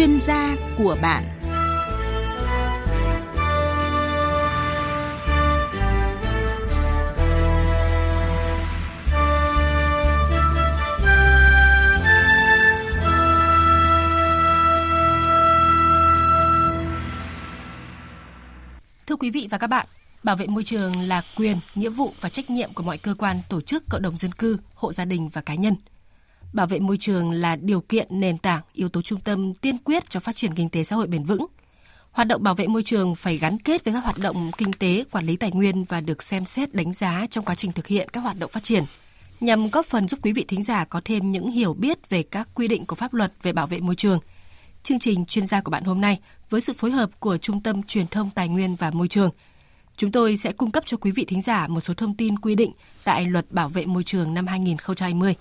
chuyên gia của bạn Thưa quý vị và các bạn, bảo vệ môi trường là quyền, nghĩa vụ và trách nhiệm của mọi cơ quan, tổ chức, cộng đồng dân cư, hộ gia đình và cá nhân. Bảo vệ môi trường là điều kiện nền tảng, yếu tố trung tâm tiên quyết cho phát triển kinh tế xã hội bền vững. Hoạt động bảo vệ môi trường phải gắn kết với các hoạt động kinh tế, quản lý tài nguyên và được xem xét đánh giá trong quá trình thực hiện các hoạt động phát triển nhằm góp phần giúp quý vị thính giả có thêm những hiểu biết về các quy định của pháp luật về bảo vệ môi trường. Chương trình chuyên gia của bạn hôm nay với sự phối hợp của Trung tâm Truyền thông Tài nguyên và Môi trường. Chúng tôi sẽ cung cấp cho quý vị thính giả một số thông tin quy định tại Luật Bảo vệ môi trường năm 2020.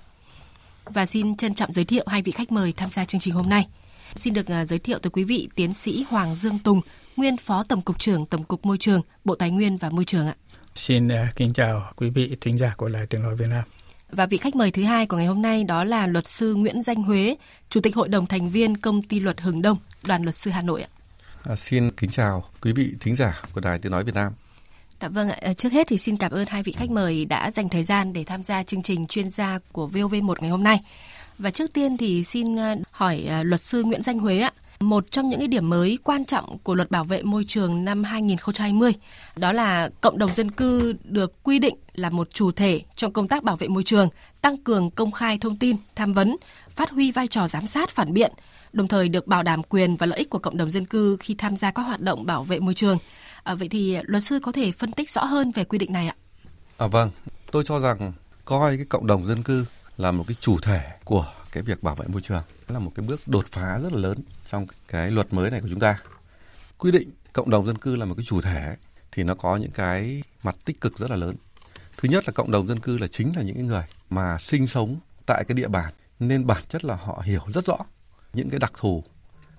Và xin trân trọng giới thiệu hai vị khách mời tham gia chương trình hôm nay. Xin được à, giới thiệu tới quý vị tiến sĩ Hoàng Dương Tùng, nguyên Phó Tổng cục trưởng Tổng cục Môi trường, Bộ Tài nguyên và Môi trường ạ. Xin uh, kính chào quý vị thính giả của Đài Tiếng nói Việt Nam. Và vị khách mời thứ hai của ngày hôm nay đó là luật sư Nguyễn Danh Huế, Chủ tịch Hội đồng thành viên Công ty Luật Hừng Đông, Đoàn luật sư Hà Nội ạ. À, xin kính chào quý vị thính giả của Đài Tiếng nói Việt Nam. Dạ vâng ạ, ờ, trước hết thì xin cảm ơn hai vị khách mời đã dành thời gian để tham gia chương trình chuyên gia của VOV1 ngày hôm nay. Và trước tiên thì xin ờ, hỏi ờ, luật sư Nguyễn Danh Huế ạ. Một trong những cái điểm mới quan trọng của luật bảo vệ môi trường năm 2020 đó là cộng đồng dân cư được quy định là một chủ thể trong công tác bảo vệ môi trường, tăng cường công khai thông tin, tham vấn, phát huy vai trò giám sát phản biện, đồng thời được bảo đảm quyền và lợi ích của cộng đồng dân cư khi tham gia các hoạt động bảo vệ môi trường. À, vậy thì luật sư có thể phân tích rõ hơn về quy định này ạ? À vâng, tôi cho rằng coi cái cộng đồng dân cư là một cái chủ thể của cái việc bảo vệ môi trường là một cái bước đột phá rất là lớn trong cái luật mới này của chúng ta. Quy định cộng đồng dân cư là một cái chủ thể thì nó có những cái mặt tích cực rất là lớn. Thứ nhất là cộng đồng dân cư là chính là những người mà sinh sống tại cái địa bàn nên bản chất là họ hiểu rất rõ những cái đặc thù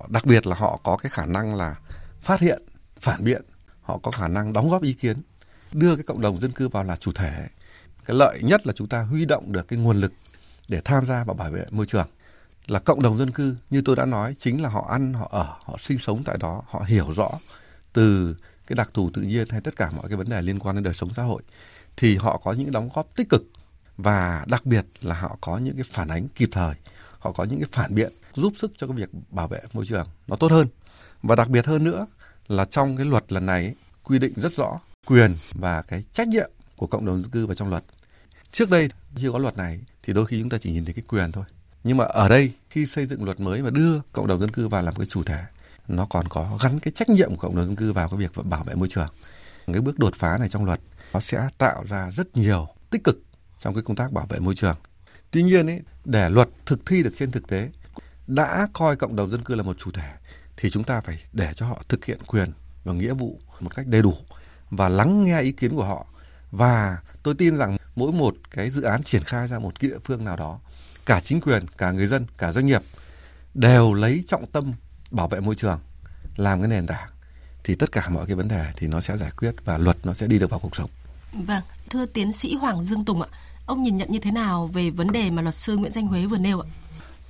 đặc biệt là họ có cái khả năng là phát hiện phản biện họ có khả năng đóng góp ý kiến, đưa cái cộng đồng dân cư vào là chủ thể. Cái lợi nhất là chúng ta huy động được cái nguồn lực để tham gia vào bảo vệ môi trường. Là cộng đồng dân cư, như tôi đã nói, chính là họ ăn, họ ở, họ sinh sống tại đó, họ hiểu rõ từ cái đặc thù tự nhiên hay tất cả mọi cái vấn đề liên quan đến đời sống xã hội, thì họ có những đóng góp tích cực. Và đặc biệt là họ có những cái phản ánh kịp thời, họ có những cái phản biện giúp sức cho cái việc bảo vệ môi trường nó tốt hơn. Và đặc biệt hơn nữa là trong cái luật lần này quy định rất rõ quyền và cái trách nhiệm của cộng đồng dân cư vào trong luật. Trước đây chưa có luật này thì đôi khi chúng ta chỉ nhìn thấy cái quyền thôi. Nhưng mà ở đây khi xây dựng luật mới và đưa cộng đồng dân cư vào làm cái chủ thể nó còn có gắn cái trách nhiệm của cộng đồng dân cư vào cái việc bảo vệ môi trường. Cái bước đột phá này trong luật nó sẽ tạo ra rất nhiều tích cực trong cái công tác bảo vệ môi trường. Tuy nhiên ấy, để luật thực thi được trên thực tế đã coi cộng đồng dân cư là một chủ thể thì chúng ta phải để cho họ thực hiện quyền và nghĩa vụ một cách đầy đủ và lắng nghe ý kiến của họ và tôi tin rằng mỗi một cái dự án triển khai ra một địa phương nào đó cả chính quyền cả người dân cả doanh nghiệp đều lấy trọng tâm bảo vệ môi trường làm cái nền tảng thì tất cả mọi cái vấn đề thì nó sẽ giải quyết và luật nó sẽ đi được vào cuộc sống. Vâng, thưa tiến sĩ Hoàng Dương Tùng ạ, ông nhìn nhận như thế nào về vấn đề mà luật sư Nguyễn Danh Huế vừa nêu ạ?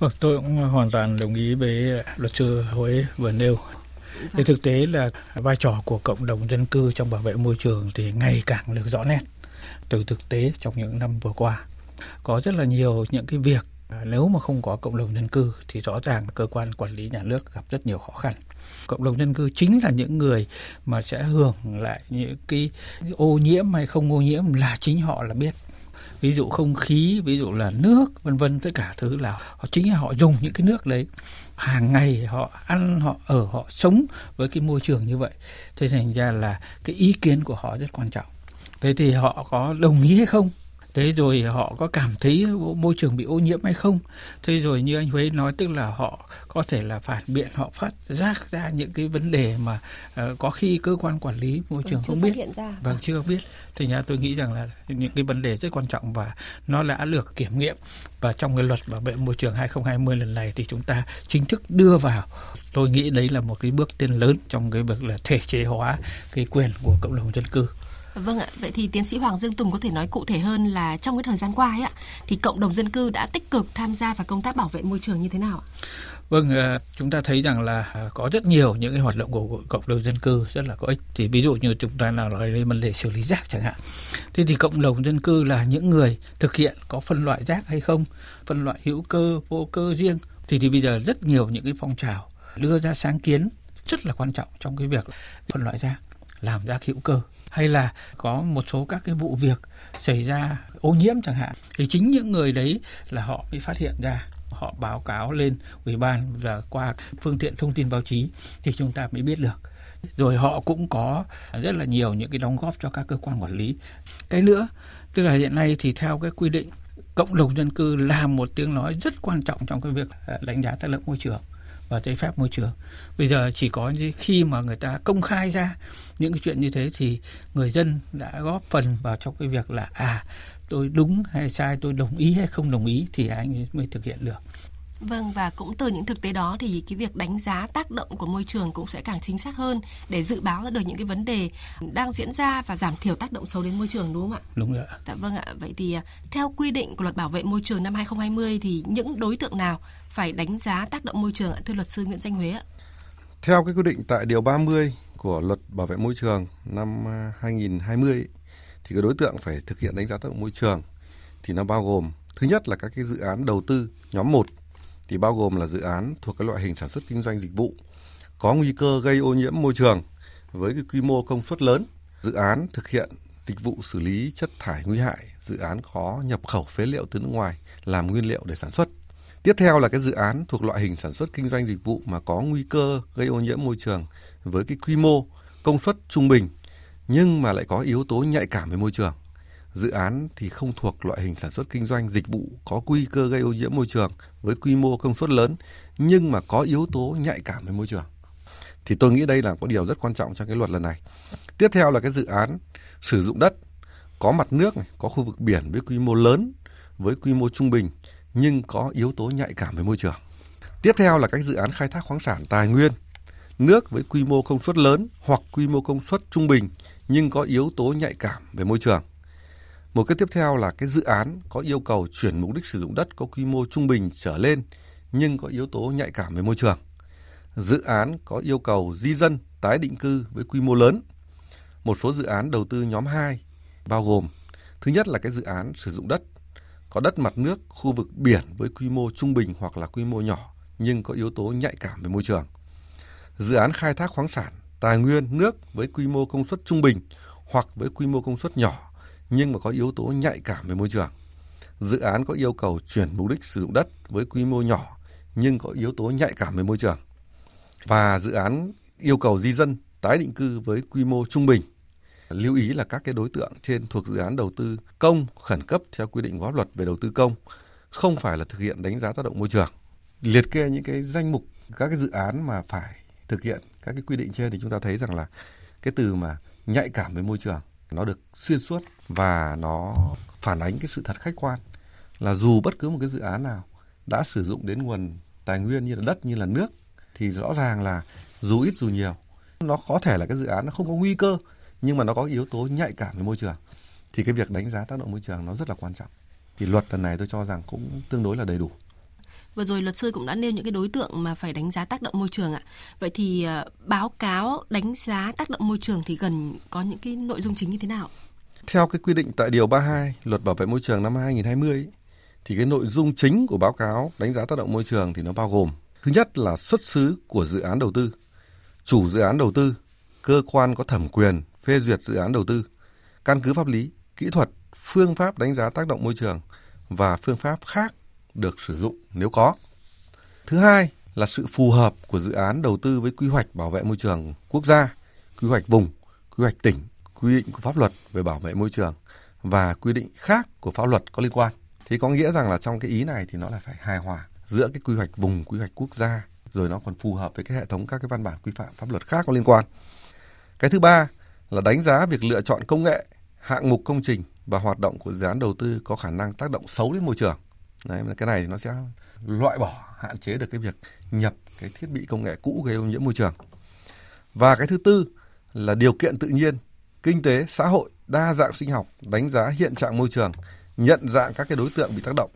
Vâng, tôi cũng hoàn toàn đồng ý với luật sư Huế vừa nêu. Thì thực tế là vai trò của cộng đồng dân cư trong bảo vệ môi trường thì ngày càng được rõ nét từ thực tế trong những năm vừa qua. Có rất là nhiều những cái việc nếu mà không có cộng đồng dân cư thì rõ ràng cơ quan quản lý nhà nước gặp rất nhiều khó khăn. Cộng đồng dân cư chính là những người mà sẽ hưởng lại những cái ô nhiễm hay không ô nhiễm là chính họ là biết ví dụ không khí, ví dụ là nước, vân vân, tất cả thứ là họ chính là họ dùng những cái nước đấy. Hàng ngày họ ăn, họ ở, họ sống với cái môi trường như vậy. Thế thành ra là cái ý kiến của họ rất quan trọng. Thế thì họ có đồng ý hay không? Thế rồi họ có cảm thấy môi trường bị ô nhiễm hay không? Thế rồi như anh Huế nói tức là họ có thể là phản biện họ phát giác ra những cái vấn đề mà uh, có khi cơ quan quản lý môi trường không biết. ra. vâng chưa biết. Thì nhà tôi nghĩ rằng là những cái vấn đề rất quan trọng và nó đã được kiểm nghiệm. Và trong cái luật bảo vệ môi trường 2020 lần này thì chúng ta chính thức đưa vào. Tôi nghĩ đấy là một cái bước tiến lớn trong cái việc là thể chế hóa cái quyền của cộng đồng dân cư Vâng ạ, vậy thì tiến sĩ Hoàng Dương Tùng có thể nói cụ thể hơn là trong cái thời gian qua ấy ạ, thì cộng đồng dân cư đã tích cực tham gia vào công tác bảo vệ môi trường như thế nào ạ? Vâng, ờ, chúng ta thấy rằng là ờ, có rất nhiều những cái hoạt động của cộng đồng dân cư rất là có ích. Thì ví dụ như chúng ta nào nói đến vấn đề xử lý rác chẳng hạn. Thế thì cộng đồng dân cư là những người thực hiện có phân loại rác hay không, phân loại hữu cơ, vô cơ riêng. Thì thì bây giờ rất nhiều những cái phong trào đưa ra sáng kiến rất là quan trọng trong cái việc phân loại rác, làm rác hữu cơ hay là có một số các cái vụ việc xảy ra ô nhiễm chẳng hạn, thì chính những người đấy là họ bị phát hiện ra, họ báo cáo lên ủy ban và qua phương tiện thông tin báo chí thì chúng ta mới biết được. Rồi họ cũng có rất là nhiều những cái đóng góp cho các cơ quan quản lý. Cái nữa, tức là hiện nay thì theo cái quy định, cộng đồng dân cư là một tiếng nói rất quan trọng trong cái việc ờ, đánh giá tác động môi trường và giấy phép môi trường bây giờ chỉ có khi mà người ta công khai ra những cái chuyện như thế thì người dân đã góp phần vào trong cái việc là à tôi đúng hay sai tôi đồng ý hay không đồng ý thì anh mới thực hiện được Vâng và cũng từ những thực tế đó thì cái việc đánh giá tác động của môi trường cũng sẽ càng chính xác hơn để dự báo ra được những cái vấn đề đang diễn ra và giảm thiểu tác động xấu đến môi trường đúng không ạ? Đúng rồi. Dạ vâng ạ. Vậy thì à, theo quy định của luật bảo vệ môi trường năm 2020 thì những đối tượng nào phải đánh giá tác động môi trường ạ thưa luật sư Nguyễn Danh Huế ạ? Theo cái quy định tại điều 30 của luật bảo vệ môi trường năm à, 2020 thì cái đối tượng phải thực hiện đánh giá tác động môi trường thì nó bao gồm thứ nhất là các cái dự án đầu tư nhóm 1 thì bao gồm là dự án thuộc cái loại hình sản xuất kinh doanh dịch vụ có nguy cơ gây ô nhiễm môi trường với cái quy mô công suất lớn, dự án thực hiện dịch vụ xử lý chất thải nguy hại, dự án có nhập khẩu phế liệu từ nước ngoài làm nguyên liệu để sản xuất. Tiếp theo là cái dự án thuộc loại hình sản xuất kinh doanh dịch vụ mà có nguy cơ gây ô nhiễm môi trường với cái quy mô, công suất trung bình nhưng mà lại có yếu tố nhạy cảm với môi trường dự án thì không thuộc loại hình sản xuất kinh doanh dịch vụ có nguy cơ gây ô nhiễm môi trường với quy mô công suất lớn nhưng mà có yếu tố nhạy cảm với môi trường. Thì tôi nghĩ đây là có điều rất quan trọng trong cái luật lần này. Tiếp theo là cái dự án sử dụng đất có mặt nước, có khu vực biển với quy mô lớn, với quy mô trung bình nhưng có yếu tố nhạy cảm với môi trường. Tiếp theo là các dự án khai thác khoáng sản tài nguyên, nước với quy mô công suất lớn hoặc quy mô công suất trung bình nhưng có yếu tố nhạy cảm về môi trường. Một cái tiếp theo là cái dự án có yêu cầu chuyển mục đích sử dụng đất có quy mô trung bình trở lên nhưng có yếu tố nhạy cảm về môi trường. Dự án có yêu cầu di dân, tái định cư với quy mô lớn. Một số dự án đầu tư nhóm 2 bao gồm thứ nhất là cái dự án sử dụng đất có đất mặt nước, khu vực biển với quy mô trung bình hoặc là quy mô nhỏ nhưng có yếu tố nhạy cảm về môi trường. Dự án khai thác khoáng sản, tài nguyên nước với quy mô công suất trung bình hoặc với quy mô công suất nhỏ nhưng mà có yếu tố nhạy cảm về môi trường. Dự án có yêu cầu chuyển mục đích sử dụng đất với quy mô nhỏ nhưng có yếu tố nhạy cảm về môi trường. Và dự án yêu cầu di dân tái định cư với quy mô trung bình. Lưu ý là các cái đối tượng trên thuộc dự án đầu tư công khẩn cấp theo quy định của pháp luật về đầu tư công không phải là thực hiện đánh giá tác động môi trường. Liệt kê những cái danh mục, các cái dự án mà phải thực hiện các cái quy định trên thì chúng ta thấy rằng là cái từ mà nhạy cảm với môi trường nó được xuyên suốt và nó phản ánh cái sự thật khách quan là dù bất cứ một cái dự án nào đã sử dụng đến nguồn tài nguyên như là đất, như là nước thì rõ ràng là dù ít dù nhiều, nó có thể là cái dự án nó không có nguy cơ nhưng mà nó có yếu tố nhạy cảm với môi trường thì cái việc đánh giá tác động môi trường nó rất là quan trọng thì luật lần này tôi cho rằng cũng tương đối là đầy đủ Vừa rồi luật sư cũng đã nêu những cái đối tượng mà phải đánh giá tác động môi trường ạ. Vậy thì ờ, báo cáo đánh giá tác động môi trường thì cần có những cái nội dung chính như thế nào? Theo cái quy định tại điều 32 Luật Bảo vệ môi trường năm 2020 thì cái nội dung chính của báo cáo đánh giá tác động môi trường thì nó bao gồm thứ nhất là xuất xứ của dự án đầu tư, chủ dự án đầu tư, cơ quan có thẩm quyền phê duyệt dự án đầu tư, căn cứ pháp lý, kỹ thuật, phương pháp đánh giá tác động môi trường và phương pháp khác được sử dụng nếu có. Thứ hai là sự phù hợp của dự án đầu tư với quy hoạch bảo vệ môi trường quốc gia, quy hoạch vùng, quy hoạch tỉnh, quy định của pháp luật về bảo vệ môi trường và quy định khác của pháp luật có liên quan. Thì có nghĩa rằng là trong cái ý này thì nó là phải hài hòa giữa cái quy hoạch vùng, quy hoạch quốc gia rồi nó còn phù hợp với cái hệ thống các cái văn bản quy phạm pháp luật khác có liên quan. Cái thứ ba là đánh giá việc lựa chọn công nghệ, hạng mục công trình và hoạt động của dự án đầu tư có khả năng tác động xấu đến môi trường Đấy, cái này thì nó sẽ loại bỏ, hạn chế được cái việc nhập cái thiết bị công nghệ cũ gây ô nhiễm môi trường. Và cái thứ tư là điều kiện tự nhiên, kinh tế, xã hội đa dạng sinh học, đánh giá hiện trạng môi trường, nhận dạng các cái đối tượng bị tác động,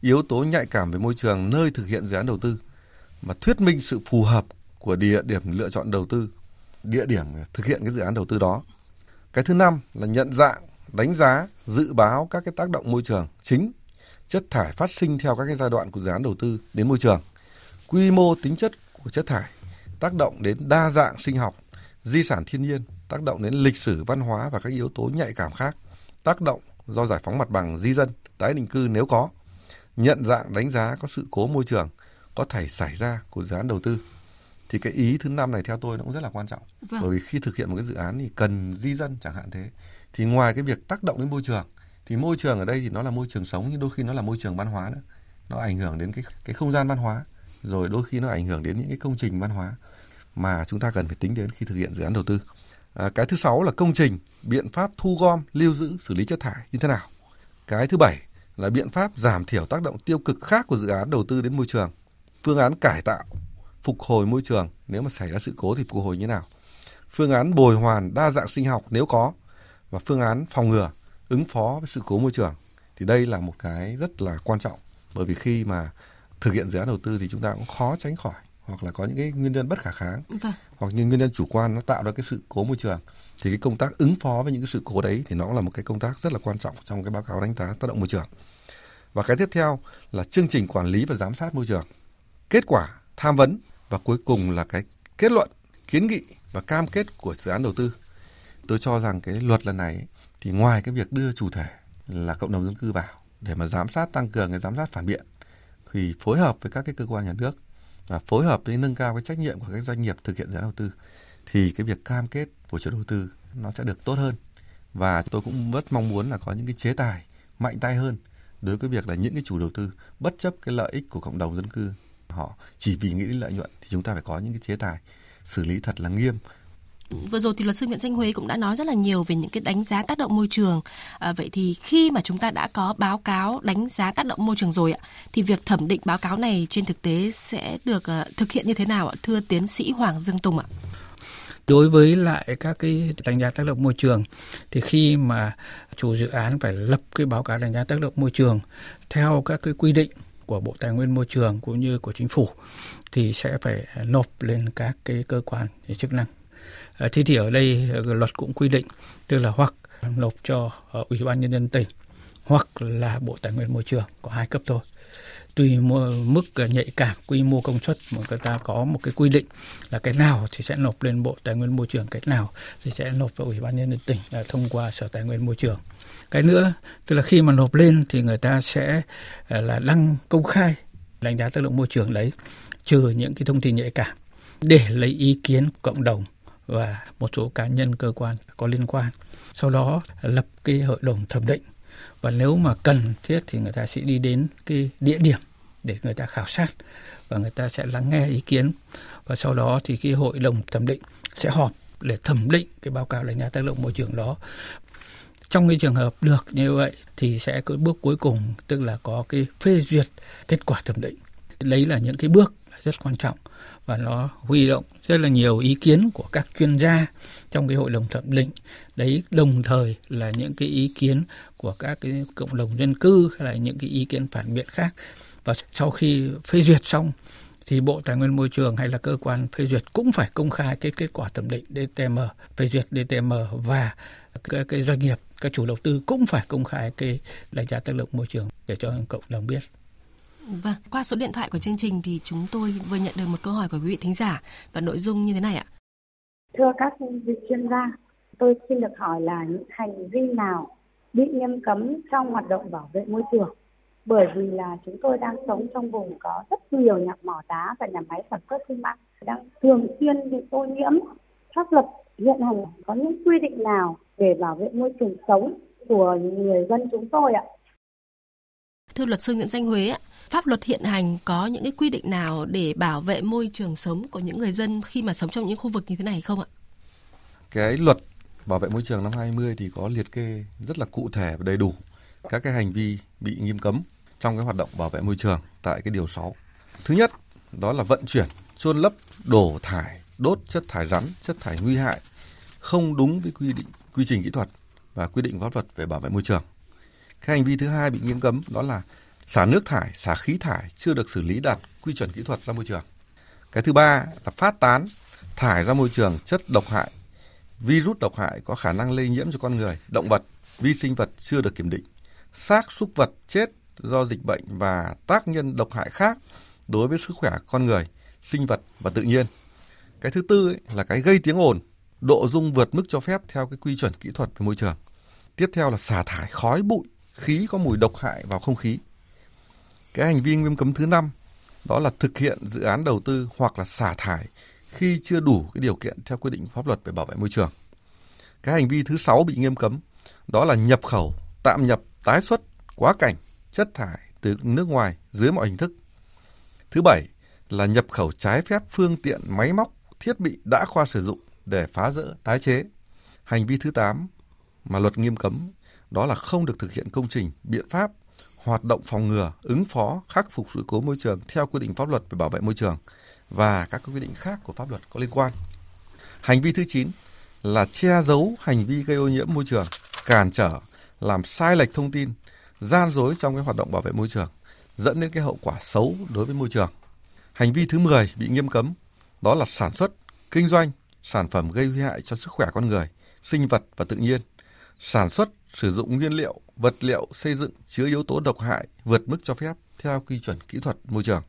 yếu tố nhạy cảm về môi trường nơi thực hiện dự án đầu tư mà thuyết minh sự phù hợp của địa điểm lựa chọn đầu tư, địa điểm thực hiện cái dự án đầu tư đó. Cái thứ năm là nhận dạng, đánh giá, dự báo các cái tác động môi trường chính, chất thải phát sinh theo các cái giai đoạn của dự án đầu tư đến môi trường, quy mô tính chất của chất thải, tác động đến đa dạng sinh học, di sản thiên nhiên, tác động đến lịch sử văn hóa và các yếu tố nhạy cảm khác, tác động do giải phóng mặt bằng di dân, tái định cư nếu có, nhận dạng đánh giá có sự cố môi trường có thể xảy ra của dự án đầu tư thì cái ý thứ năm này theo tôi nó cũng rất là quan trọng. Vâng. bởi vì khi thực hiện một cái dự án thì cần di dân chẳng hạn thế. Thì ngoài cái việc tác động đến môi trường thì môi trường ở đây thì nó là môi trường sống nhưng đôi khi nó là môi trường văn hóa nữa. Nó ảnh hưởng đến cái cái không gian văn hóa rồi đôi khi nó ảnh hưởng đến những cái công trình văn hóa mà chúng ta cần phải tính đến khi thực hiện dự án đầu tư. À, cái thứ sáu là công trình biện pháp thu gom lưu giữ xử lý chất thải như thế nào. Cái thứ bảy là biện pháp giảm thiểu tác động tiêu cực khác của dự án đầu tư đến môi trường. Phương án cải tạo phục hồi môi trường. Nếu mà xảy ra sự cố thì phục hồi như thế nào? Phương án bồi hoàn đa dạng sinh học nếu có và phương án phòng ngừa ứng phó với sự cố môi trường thì đây là một cái rất là quan trọng. Bởi vì khi mà thực hiện dự án đầu tư thì chúng ta cũng khó tránh khỏi hoặc là có những cái nguyên nhân bất khả kháng. Vâng. hoặc những nguyên nhân chủ quan nó tạo ra cái sự cố môi trường. Thì cái công tác ứng phó với những cái sự cố đấy thì nó cũng là một cái công tác rất là quan trọng trong cái báo cáo đánh giá tác động môi trường. Và cái tiếp theo là chương trình quản lý và giám sát môi trường. Kết quả tham vấn và cuối cùng là cái kết luận, kiến nghị và cam kết của dự án đầu tư. Tôi cho rằng cái luật lần này thì ngoài cái việc đưa chủ thể là cộng đồng dân cư vào để mà giám sát, tăng cường cái giám sát phản biện, thì phối hợp với các cái cơ quan nhà nước và phối hợp với nâng cao cái trách nhiệm của các doanh nghiệp thực hiện dự án đầu tư, thì cái việc cam kết của chủ đầu tư nó sẽ được tốt hơn. Và tôi cũng rất mong muốn là có những cái chế tài mạnh tay hơn đối với việc là những cái chủ đầu tư bất chấp cái lợi ích của cộng đồng dân cư họ chỉ vì nghĩ đến lợi nhuận thì chúng ta phải có những cái chế tài xử lý thật là nghiêm Vừa rồi thì luật sư Nguyễn Danh Huế cũng đã nói rất là nhiều về những cái đánh giá tác động môi trường. À, vậy thì khi mà chúng ta đã có báo cáo đánh giá tác động môi trường rồi ạ, thì việc thẩm định báo cáo này trên thực tế sẽ được uh, thực hiện như thế nào ạ, thưa tiến sĩ Hoàng Dương Tùng ạ? Đối với lại các cái đánh giá tác động môi trường thì khi mà chủ dự án phải lập cái báo cáo đánh giá tác động môi trường theo các cái quy định của Bộ Tài nguyên Môi trường cũng như của Chính phủ thì sẽ phải nộp lên các cái cơ quan chức năng. Ờ, thế thì ở đây ờ, luật cũng quy định, tức là hoặc nộp cho ờ, Ủy ban nhân dân tỉnh hoặc là Bộ Tài nguyên Môi trường có hai cấp thôi tùy mức nhạy cảm, quy mô công suất mà người ta có một cái quy định là cái nào thì sẽ nộp lên bộ tài nguyên môi trường, cái nào thì sẽ nộp vào ủy ban nhân dân tỉnh, là thông qua sở tài nguyên môi trường cái nữa, tức là khi mà nộp lên thì người ta sẽ à, là đăng công khai, đánh giá tác động môi trường đấy, trừ những cái thông tin nhạy cảm. Để lấy ý kiến cộng đồng và một số cá nhân, cơ quan có liên quan. Sau đó lập cái hội đồng thẩm định. Và nếu mà cần thiết thì người ta sẽ đi đến cái địa điểm để người ta khảo sát và người ta sẽ lắng nghe ý kiến. Và sau đó thì cái hội đồng thẩm định sẽ họp để thẩm định cái báo cáo đánh giá tác động môi trường đó trong cái trường hợp được như vậy thì sẽ có bước cuối cùng tức là có cái phê duyệt kết quả thẩm định. Đấy là những cái bước rất quan trọng và nó huy động rất là nhiều ý kiến của các chuyên gia trong cái hội đồng thẩm định. Đấy đồng thời là những cái ý kiến của các cái cộng đồng dân cư hay là những cái ý kiến phản biện khác. Và sau khi phê duyệt xong thì Bộ Tài nguyên Môi trường hay là cơ quan phê duyệt cũng phải công khai cái kết quả thẩm định DTM, phê duyệt DTM và cái, cái doanh nghiệp, các chủ đầu tư cũng phải công khai cái đánh giá tác động môi trường để cho cộng đồng biết. Vâng, qua số điện thoại của chương trình thì chúng tôi vừa nhận được một câu hỏi của quý vị thính giả và nội dung như thế này ạ. Thưa các vị chuyên gia, tôi xin được hỏi là những hành vi nào bị nghiêm cấm trong hoạt động bảo vệ môi trường? Bởi vì là chúng tôi đang sống trong vùng có rất nhiều nhà mỏ đá và nhà máy sản xuất xi măng đang thường xuyên bị ô nhiễm. Pháp luật hiện hành có những quy định nào để bảo vệ môi trường sống của người dân chúng tôi ạ? Thưa luật sư Nguyễn Danh Huế, pháp luật hiện hành có những cái quy định nào để bảo vệ môi trường sống của những người dân khi mà sống trong những khu vực như thế này không ạ? Cái luật bảo vệ môi trường năm 20 thì có liệt kê rất là cụ thể và đầy đủ các cái hành vi bị nghiêm cấm trong cái hoạt động bảo vệ môi trường tại cái điều 6. Thứ nhất, đó là vận chuyển, chôn lấp, đổ thải, đốt chất thải rắn, chất thải nguy hại không đúng với quy định quy trình kỹ thuật và quy định pháp luật về bảo vệ môi trường. Cái hành vi thứ hai bị nghiêm cấm đó là xả nước thải, xả khí thải chưa được xử lý đạt quy chuẩn kỹ thuật ra môi trường. Cái thứ ba là phát tán thải ra môi trường chất độc hại, virus độc hại có khả năng lây nhiễm cho con người, động vật, vi sinh vật chưa được kiểm định, xác súc vật chết do dịch bệnh và tác nhân độc hại khác đối với sức khỏe con người, sinh vật và tự nhiên. Cái thứ tư ấy là cái gây tiếng ồn, độ dung vượt mức cho phép theo cái quy chuẩn kỹ thuật về môi trường. Tiếp theo là xả thải khói bụi, khí có mùi độc hại vào không khí. Cái hành vi nghiêm cấm thứ năm đó là thực hiện dự án đầu tư hoặc là xả thải khi chưa đủ cái điều kiện theo quy định pháp luật về bảo vệ môi trường. Cái hành vi thứ sáu bị nghiêm cấm đó là nhập khẩu, tạm nhập, tái xuất, quá cảnh, chất thải từ nước ngoài dưới mọi hình thức. Thứ bảy là nhập khẩu trái phép phương tiện máy móc, thiết bị đã qua sử dụng để phá rỡ, tái chế. Hành vi thứ 8 mà luật nghiêm cấm đó là không được thực hiện công trình, biện pháp, hoạt động phòng ngừa, ứng phó, khắc phục sự cố môi trường theo quy định pháp luật về bảo vệ môi trường và các quy định khác của pháp luật có liên quan. Hành vi thứ 9 là che giấu hành vi gây ô nhiễm môi trường, cản trở, làm sai lệch thông tin, gian dối trong cái hoạt động bảo vệ môi trường, dẫn đến cái hậu quả xấu đối với môi trường. Hành vi thứ 10 bị nghiêm cấm đó là sản xuất, kinh doanh sản phẩm gây nguy hại cho sức khỏe con người, sinh vật và tự nhiên, sản xuất, sử dụng nguyên liệu, vật liệu xây dựng chứa yếu tố độc hại vượt mức cho phép theo quy chuẩn kỹ thuật môi trường.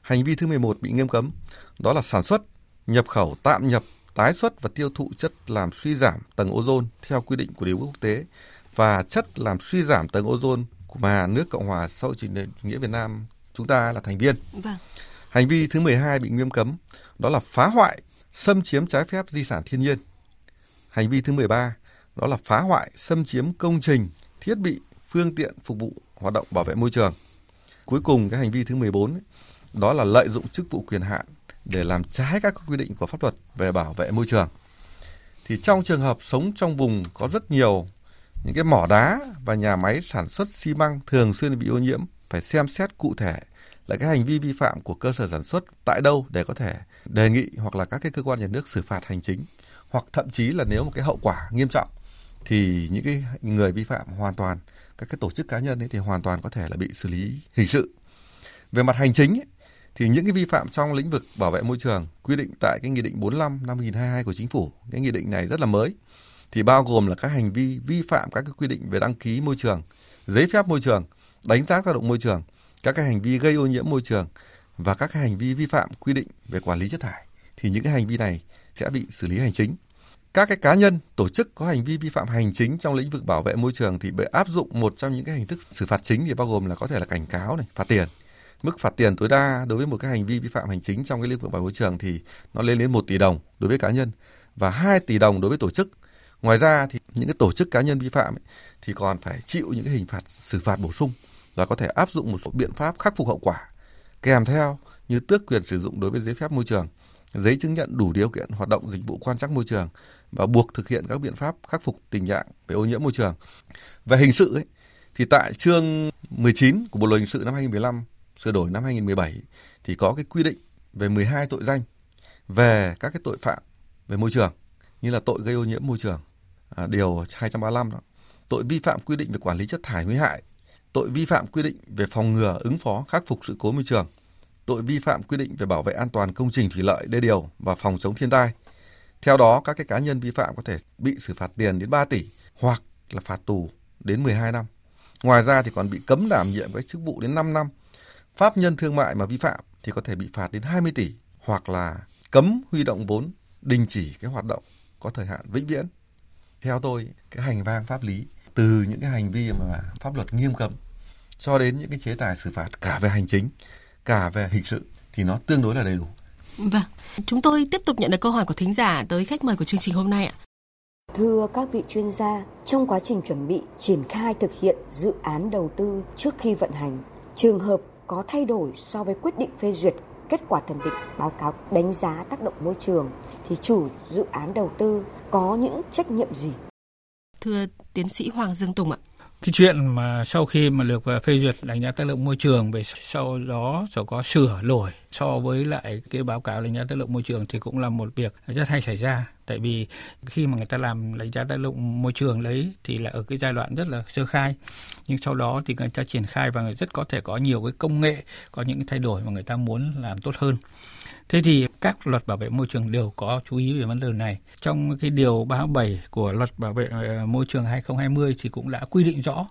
Hành vi thứ 11 bị nghiêm cấm, đó là sản xuất, nhập khẩu, tạm nhập, tái xuất và tiêu thụ chất làm suy giảm tầng ozone theo quy định của điều ước quốc tế và chất làm suy giảm tầng ozone mà nước Cộng hòa xã hội chủ nghĩa Việt Nam chúng ta là thành viên. Vâng. Hành vi thứ 12 bị nghiêm cấm đó là phá hoại, xâm chiếm trái phép di sản thiên nhiên. Hành vi thứ 13 đó là phá hoại, xâm chiếm công trình, thiết bị, phương tiện phục vụ hoạt động bảo vệ môi trường. Cuối cùng cái hành vi thứ 14 đó là lợi dụng chức vụ quyền hạn để làm trái các quy định của pháp luật về bảo vệ môi trường. Thì trong trường hợp sống trong vùng có rất nhiều những cái mỏ đá và nhà máy sản xuất xi măng thường xuyên bị ô nhiễm phải xem xét cụ thể là cái hành vi vi phạm của cơ sở sản xuất tại đâu để có thể đề nghị hoặc là các cái cơ quan nhà nước xử phạt hành chính. Hoặc thậm chí là nếu một cái hậu quả nghiêm trọng thì những cái người vi phạm hoàn toàn các cái tổ chức cá nhân ấy thì hoàn toàn có thể là bị xử lý hình sự. Về mặt hành chính ấy, thì những cái vi phạm trong lĩnh vực bảo vệ môi trường quy định tại cái nghị định 45 năm 2022 của chính phủ cái nghị định này rất là mới thì bao gồm là các hành vi vi phạm các cái quy định về đăng ký môi trường giấy phép môi trường đánh giá tác động môi trường các cái hành vi gây ô nhiễm môi trường và các cái hành vi vi phạm quy định về quản lý chất thải thì những cái hành vi này sẽ bị xử lý hành chính. Các cái cá nhân, tổ chức có hành vi vi phạm hành chính trong lĩnh vực bảo vệ môi trường thì bị áp dụng một trong những cái hình thức xử phạt chính thì bao gồm là có thể là cảnh cáo này, phạt tiền. Mức phạt tiền tối đa đối với một cái hành vi vi phạm hành chính trong cái lĩnh vực bảo vệ môi trường thì nó lên đến 1 tỷ đồng đối với cá nhân và 2 tỷ đồng đối với tổ chức. Ngoài ra thì những cái tổ chức cá nhân vi phạm ấy, thì còn phải chịu những cái hình phạt xử phạt bổ sung và có thể áp dụng một số biện pháp khắc phục hậu quả kèm theo như tước quyền sử dụng đối với giấy phép môi trường, giấy chứng nhận đủ điều kiện hoạt động dịch vụ quan trắc môi trường và buộc thực hiện các biện pháp khắc phục tình trạng về ô nhiễm môi trường. Về hình sự ấy, thì tại chương 19 của Bộ luật hình sự năm 2015 sửa đổi năm 2017 thì có cái quy định về 12 tội danh về các cái tội phạm về môi trường như là tội gây ô nhiễm môi trường à, điều 235 đó tội vi phạm quy định về quản lý chất thải nguy hại tội vi phạm quy định về phòng ngừa, ứng phó, khắc phục sự cố môi trường, tội vi phạm quy định về bảo vệ an toàn công trình thủy lợi, đê điều và phòng chống thiên tai. Theo đó, các cái cá nhân vi phạm có thể bị xử phạt tiền đến 3 tỷ hoặc là phạt tù đến 12 năm. Ngoài ra thì còn bị cấm đảm nhiệm các chức vụ đến 5 năm. Pháp nhân thương mại mà vi phạm thì có thể bị phạt đến 20 tỷ hoặc là cấm huy động vốn, đình chỉ cái hoạt động có thời hạn vĩnh viễn. Theo tôi, cái hành vang pháp lý từ những cái hành vi mà pháp luật nghiêm cấm cho đến những cái chế tài xử phạt cả về hành chính, cả về hình sự thì nó tương đối là đầy đủ. Vâng, chúng tôi tiếp tục nhận được câu hỏi của thính giả tới khách mời của chương trình hôm nay ạ. Thưa các vị chuyên gia, trong quá trình chuẩn bị triển khai thực hiện dự án đầu tư trước khi vận hành, trường hợp có thay đổi so với quyết định phê duyệt kết quả thẩm định báo cáo đánh giá tác động môi trường thì chủ dự án đầu tư có những trách nhiệm gì? Thưa tiến sĩ Hoàng Dương Tùng ạ cái chuyện mà sau khi mà được à, phê duyệt đánh giá tác động môi trường về sau đó sẽ có sửa đổi so với lại cái báo cáo đánh giá tác động môi trường thì cũng là một việc rất hay xảy ra. Tại vì khi mà người ta làm đánh giá tác động môi trường đấy thì là ở cái giai đoạn rất là sơ khai. Nhưng sau đó thì người ta triển khai và người rất có thể có nhiều cái công nghệ, có những cái thay đổi mà người ta muốn làm tốt hơn. Thế thì các luật bảo vệ môi trường đều có chú ý về vấn đề này. Trong cái điều 37 của luật bảo vệ ờ, môi trường 2020 thì cũng đã quy định rõ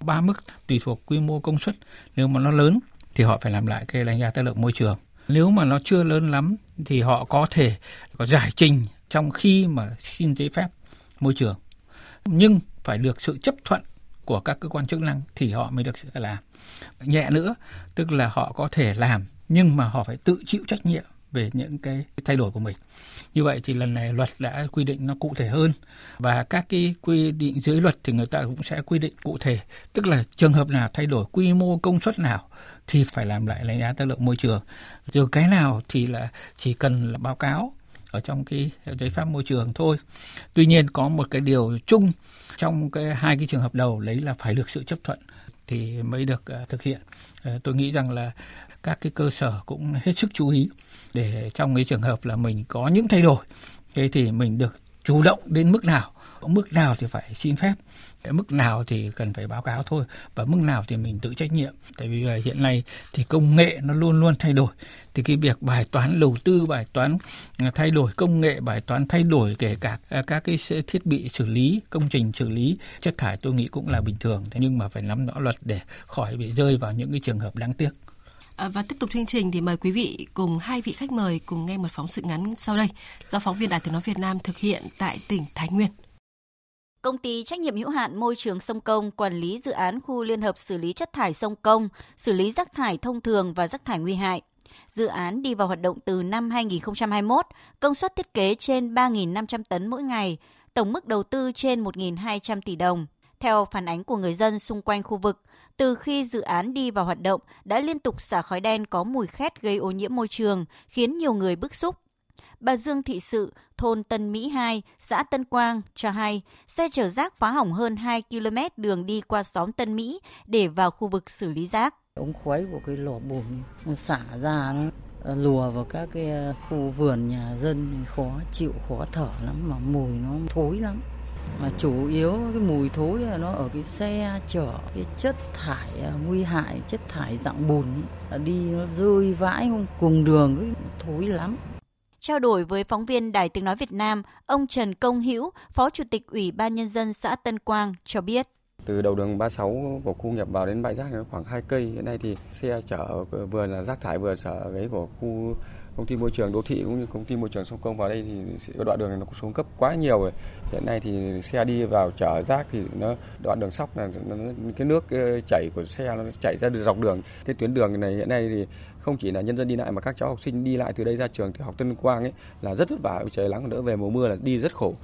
ba mức tùy thuộc quy mô công suất. Nếu mà nó lớn thì họ phải làm lại cái đánh giá tác động môi trường. Nếu mà nó chưa lớn lắm thì họ có thể có giải trình trong khi mà xin giấy phép môi trường. Nhưng phải được sự chấp thuận của các cơ quan chức năng thì họ mới được làm. Nhẹ nữa, tức là họ có thể làm nhưng mà họ phải tự chịu trách nhiệm về những cái thay đổi của mình. Như vậy thì lần này luật đã quy định nó cụ thể hơn và các cái quy định dưới luật thì người ta cũng sẽ quy định cụ thể, tức là trường hợp nào thay đổi quy mô công suất nào thì phải làm lại đánh giá tác động môi trường. Rồi cái nào thì là chỉ cần là báo cáo ở trong cái giấy phép môi trường thôi. Tuy nhiên có một cái điều chung trong cái hai cái trường hợp đầu lấy là phải được sự chấp thuận thì mới được uh, thực hiện. Uh, tôi nghĩ rằng là các cái cơ sở cũng hết sức chú ý để trong cái trường hợp là mình có những thay đổi, thế thì mình được chủ động đến mức nào? Mức nào thì phải xin phép, mức nào thì cần phải báo cáo thôi, và mức nào thì mình tự trách nhiệm. Tại vì hiện nay thì công nghệ nó luôn luôn thay đổi. Thì cái việc bài toán đầu tư, bài toán à, thay đổi công nghệ, bài toán thay đổi kể cả à, các cái thiết bị xử lý, công trình xử lý, chất thải tôi nghĩ cũng là bình thường. Thế nhưng mà phải nắm rõ luật để khỏi bị rơi vào những cái trường hợp đáng tiếc. Ờ, và tiếp tục chương trình thì mời quý vị cùng hai vị khách mời cùng nghe một phóng sự ngắn sau đây do phóng viên Đài Tiếng nói Việt Nam thực hiện tại tỉnh Thái Nguyên. Công ty trách nhiệm hữu hạn môi trường sông Công quản lý dự án khu liên hợp xử lý chất thải sông Công, xử lý rác thải thông thường và rác thải nguy hại. Dự án đi vào hoạt động từ năm 2021, công suất thiết kế trên 3.500 tấn mỗi ngày, tổng mức đầu tư trên 1.200 tỷ đồng. Theo phản ánh của người dân xung quanh khu vực, từ khi dự án đi vào hoạt động đã liên tục xả khói đen có mùi khét gây ô nhiễm môi trường, khiến nhiều người bức xúc. Bà Dương Thị Sự, thôn Tân Mỹ 2, xã Tân Quang cho hay xe chở rác phá hỏng hơn 2 km đường đi qua xóm Tân Mỹ để vào khu vực xử lý rác. Ống khói của cái lò bùn nó xả ra nó lùa vào các cái ờ, khu vườn nhà dân khó chịu khó thở lắm mà mùi nó thối lắm mà chủ yếu cái mùi thối là nó ở cái xe chở cái chất thải à, nguy hại chất thải dạng bùn ấy, đi nó rơi vãi không cùng đường cái thối lắm Trao đổi với phóng viên Đài Tiếng Nói Việt Nam, ông Trần Công Hữu, Phó Chủ tịch Ủy ban Nhân dân xã Tân Quang cho biết. Từ đầu đường 36 của khu nghiệp vào đến bãi rác khoảng 2 cây. Hiện nay thì xe chở vừa là rác thải vừa chở cái của khu công ty môi trường đô thị cũng như công ty môi trường sông công vào đây thì đoạn đường này nó xuống cấp quá nhiều rồi. Hiện nay thì xe đi vào chở rác thì nó đoạn đường sóc là nó, cái nước ờ, chảy của xe nó chảy ra được dọc đường. Cái tuyến đường này hiện nay thì không chỉ là nhân dân đi lại mà các cháu học sinh đi lại từ đây ra trường tiểu học Tân Quang ấy là rất vất vả. Trời nắng đỡ về mùa mưa là đi rất khổ.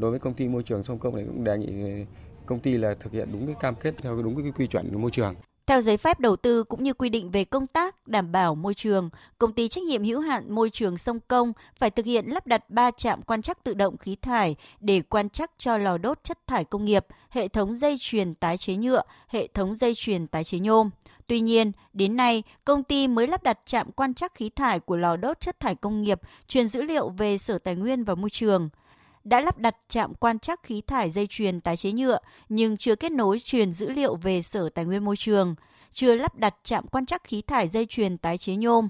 Đối với công ty môi trường sông công này cũng đề nghị công ty là thực hiện đúng cái cam kết theo đúng cái quy chuẩn của môi trường theo giấy phép đầu tư cũng như quy định về công tác đảm bảo môi trường, công ty trách nhiệm hữu hạn môi trường sông Công phải thực hiện lắp đặt 3 trạm quan trắc tự động khí thải để quan trắc cho lò đốt chất thải công nghiệp, hệ thống dây chuyền tái chế nhựa, hệ thống dây chuyền tái chế nhôm. Tuy nhiên, đến nay, công ty mới lắp đặt trạm quan trắc khí thải của lò đốt chất thải công nghiệp, truyền dữ liệu về Sở Tài nguyên và Môi trường – đã lắp đặt trạm quan trắc khí thải dây chuyền tái chế nhựa nhưng chưa kết nối truyền dữ liệu về Sở Tài nguyên Môi trường, chưa lắp đặt trạm quan trắc khí thải dây chuyền tái chế nhôm.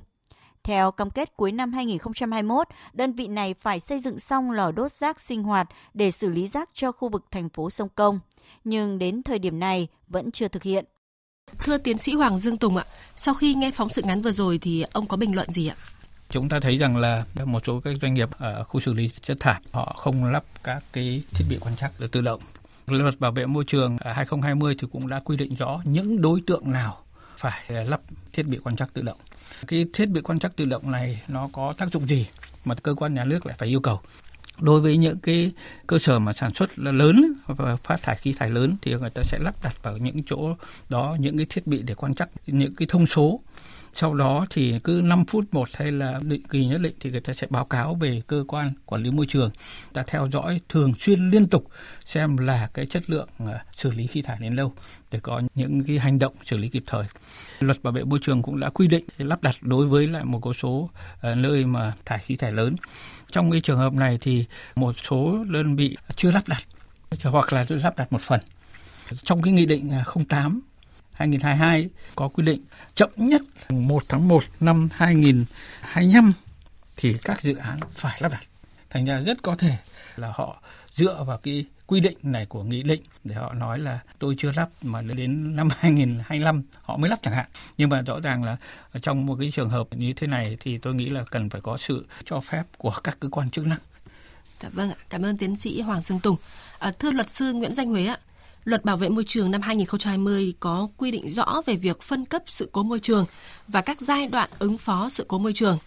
Theo cam kết cuối năm 2021, đơn vị này phải xây dựng xong lò đốt rác sinh hoạt để xử lý rác cho khu vực thành phố Sông Công, nhưng đến thời điểm này vẫn chưa thực hiện. Thưa tiến sĩ Hoàng Dương Tùng ạ, sau khi nghe phóng sự ngắn vừa rồi thì ông có bình luận gì ạ? Chúng ta thấy rằng là một số các doanh nghiệp ở khu xử lý chất thải, họ không lắp các cái thiết bị quan trắc tự động. Luật bảo vệ môi trường 2020 thì cũng đã quy định rõ những đối tượng nào phải ờ, lắp thiết bị quan trắc tự động. Cái thiết bị quan trắc tự động này nó có tác dụng gì mà cơ quan nhà nước lại phải yêu cầu? Đối với những cái cơ sở mà sản xuất lớn và phát thải khí thải lớn thì người ta sẽ lắp đặt vào những chỗ đó những cái thiết bị để quan trắc những cái thông số sau đó thì cứ 5 phút một hay là định kỳ nhất định thì người ta sẽ báo cáo về cơ quan quản lý môi trường. Ta theo dõi thường xuyên liên tục xem là cái chất lượng ờ, xử lý khí thải đến đâu để có những cái hành động xử lý kịp thời. Luật bảo vệ môi trường cũng đã quy định, lắp đặt đối với lại một số ờ, nơi mà thải khí thải lớn. Trong cái trường hợp này thì một số đơn vị chưa lắp đặt, hoặc là lắp đặt một phần. Trong cái nghị định ờ, 08 2022 có quy định chậm nhất 1 tháng 1 năm 2025 thì các dự án phải lắp đặt. Thành ra rất có thể là họ dựa vào cái quy định này của nghị định để họ nói là tôi chưa lắp mà đến năm 2025 họ mới lắp chẳng hạn. Nhưng mà rõ ràng là trong một cái trường hợp như thế này thì tôi nghĩ là cần phải có sự cho phép của các cơ quan chức năng. Dạ vâng ạ, cảm ơn tiến sĩ Hoàng Sương Tùng. À, thưa luật sư Nguyễn Danh Huế ạ, Luật Bảo vệ môi trường năm 2020 có quy định rõ về việc phân cấp sự cố môi trường và các giai đoạn ứng phó sự cố môi trường.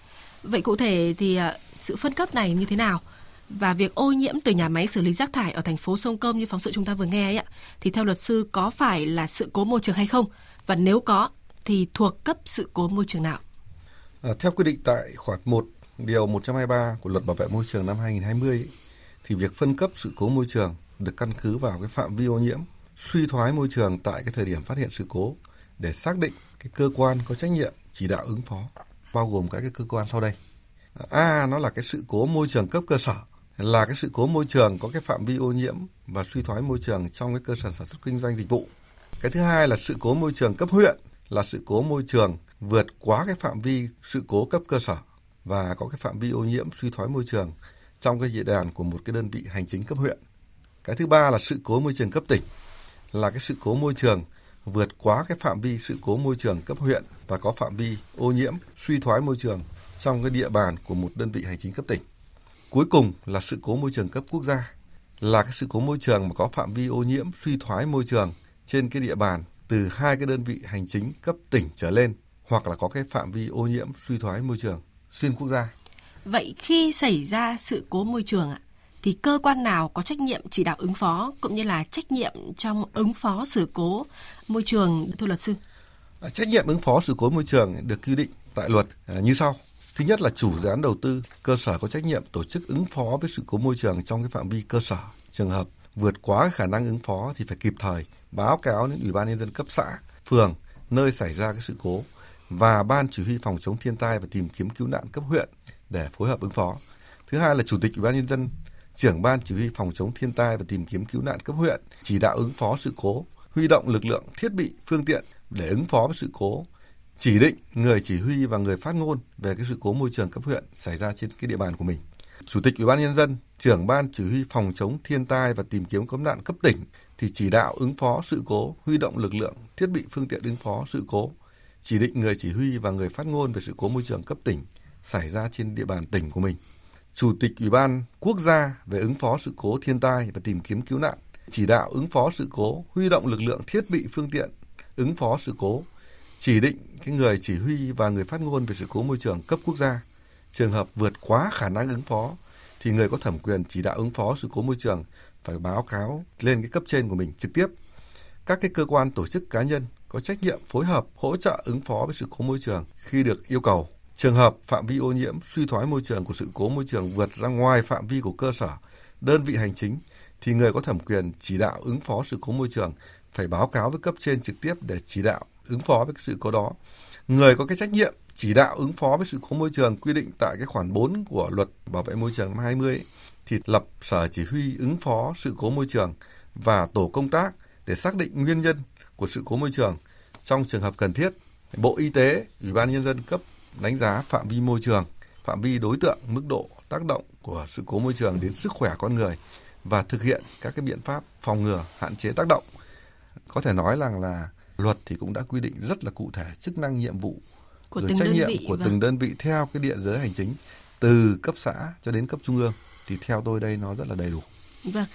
Vậy cụ thể thì à, sự phân cấp này như thế nào? Và việc ô nhiễm từ nhà máy xử lý rác thải ở thành phố Sông Công như phóng sự chúng ta vừa nghe ấy ạ, thì theo luật sư có phải là sự cố môi trường hay không? Và nếu có thì thuộc cấp sự cố môi trường nào? À, theo quy định tại khoản 1 điều 123 của Luật Bảo vệ môi trường năm 2020 thì việc phân cấp sự cố môi trường được căn cứ vào cái phạm vi ô nhiễm, suy thoái môi trường tại cái thời điểm phát hiện sự cố để xác định cái cơ quan có trách nhiệm chỉ đạo ứng phó bao gồm các cái cơ quan sau đây. A nó là cái sự cố môi trường cấp cơ sở là cái sự cố môi trường có cái phạm vi ô nhiễm và suy thoái môi trường trong cái cơ sở sản xuất kinh doanh dịch vụ. Cái thứ hai là sự cố môi trường cấp huyện là sự cố môi trường vượt quá cái phạm vi sự cố cấp cơ sở và có cái phạm vi ô nhiễm suy thoái môi trường trong cái địa bàn của một cái đơn vị hành chính cấp huyện. Cái thứ ba là sự cố môi trường cấp tỉnh, là cái sự cố môi trường vượt quá cái phạm vi sự cố môi trường cấp huyện và có phạm vi ô nhiễm, suy thoái môi trường trong cái địa bàn của một đơn vị hành chính cấp tỉnh. Cuối cùng là sự cố môi trường cấp quốc gia, là cái sự cố môi trường mà có phạm vi ô nhiễm, suy thoái môi trường trên cái địa bàn từ hai cái đơn vị hành chính cấp tỉnh trở lên hoặc là có cái phạm vi ô nhiễm, suy thoái môi trường xuyên quốc gia. Vậy khi xảy ra sự cố môi trường ạ, thì cơ quan nào có trách nhiệm chỉ đạo ứng phó cũng như là trách nhiệm trong ứng phó sự cố môi trường thưa luật sư? À, trách nhiệm ứng phó sự cố môi trường được quy định tại luật à, như sau. Thứ nhất là chủ dự án đầu tư, cơ sở có trách nhiệm tổ chức ứng phó với sự cố môi trường trong cái phạm vi cơ sở. Trường hợp vượt quá khả năng ứng phó thì phải kịp thời báo cáo đến Ủy ban nhân dân cấp xã, phường nơi xảy ra cái sự cố và ban chỉ huy phòng chống thiên tai và tìm kiếm cứu nạn cấp huyện để phối hợp ứng phó. Thứ hai là chủ tịch Ủy ban nhân dân trưởng ban chỉ huy phòng chống thiên tai và tìm kiếm cứu nạn cấp huyện chỉ đạo ứng phó sự cố, huy động lực lượng, thiết bị, phương tiện để ứng phó với sự cố, chỉ định người chỉ huy và người phát ngôn về cái sự cố môi trường cấp huyện xảy ra trên cái địa bàn của mình. Chủ tịch Ủy ban nhân dân, trưởng ban chỉ huy phòng chống thiên tai và tìm kiếm cứu nạn cấp tỉnh thì chỉ đạo ứng phó sự cố, huy động lực lượng, thiết bị phương tiện ứng phó sự cố, chỉ định người chỉ huy và người phát ngôn về sự cố môi trường cấp tỉnh xảy ra trên địa bàn tỉnh của mình. Chủ tịch Ủy ban quốc gia về ứng phó sự cố thiên tai và tìm kiếm cứu nạn, chỉ đạo ứng phó sự cố, huy động lực lượng thiết bị phương tiện ứng phó sự cố, chỉ định cái người chỉ huy và người phát ngôn về sự cố môi trường cấp quốc gia. Trường hợp vượt quá khả năng ứng phó thì người có thẩm quyền chỉ đạo ứng phó sự cố môi trường phải báo cáo lên cái cấp trên của mình trực tiếp. Các cái cơ quan tổ chức cá nhân có trách nhiệm phối hợp hỗ trợ ứng phó với sự cố môi trường khi được yêu cầu Trường hợp phạm vi ô nhiễm, suy thoái môi trường của sự cố môi trường vượt ra ngoài phạm vi của cơ sở, đơn vị hành chính thì người có thẩm quyền chỉ đạo ứng phó sự cố môi trường phải báo cáo với cấp trên trực tiếp để chỉ đạo ứng phó với sự cố đó. Người có cái trách nhiệm chỉ đạo ứng phó với sự cố môi trường quy định tại cái khoản 4 của luật bảo vệ môi trường năm 20 ấy, thì lập sở chỉ huy ứng phó sự cố môi trường và tổ công tác để xác định nguyên nhân của sự cố môi trường trong trường hợp cần thiết. Bộ Y tế, Ủy ban nhân dân cấp đánh giá phạm vi môi trường, phạm vi đối tượng, mức độ tác động của sự cố môi trường đến sức khỏe con người và thực hiện các cái biện pháp phòng ngừa, hạn chế tác động. Có thể nói rằng là luật thì cũng đã quy định rất là cụ thể chức năng nhiệm vụ của rồi từng trách nhiệm vị, của vâng. từng đơn vị theo cái địa giới hành chính từ cấp xã cho đến cấp trung ương thì theo tôi đây nó rất là đầy đủ. Vâng.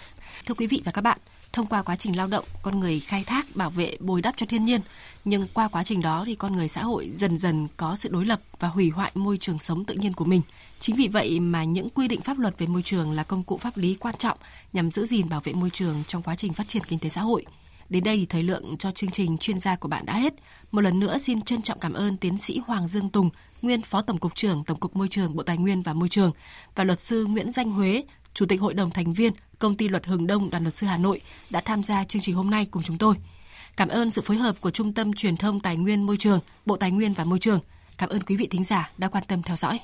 Thưa quý vị và các bạn, thông qua quá trình lao động, con người khai thác, bảo vệ, bồi đắp cho thiên nhiên. Nhưng qua quá trình đó thì con người xã hội dần dần có sự đối lập và hủy hoại môi trường sống tự nhiên của mình. Chính vì vậy mà những quy định pháp luật về môi trường là công cụ pháp lý quan trọng nhằm giữ gìn bảo vệ môi trường trong quá trình phát triển kinh tế xã hội. Đến đây thì thời lượng cho chương trình chuyên gia của bạn đã hết. Một lần nữa xin trân trọng cảm ơn tiến sĩ Hoàng Dương Tùng, nguyên Phó Tổng cục trưởng Tổng cục Môi trường Bộ Tài nguyên và Môi trường và luật sư Nguyễn Danh Huế, Chủ tịch Hội đồng thành viên Công ty Luật Hường Đông Đoàn luật sư Hà Nội đã tham gia chương trình hôm nay cùng chúng tôi. Cảm ơn sự phối hợp của Trung tâm Truyền thông Tài nguyên Môi trường, Bộ Tài nguyên và Môi trường. Cảm ơn quý vị thính giả đã quan tâm theo dõi.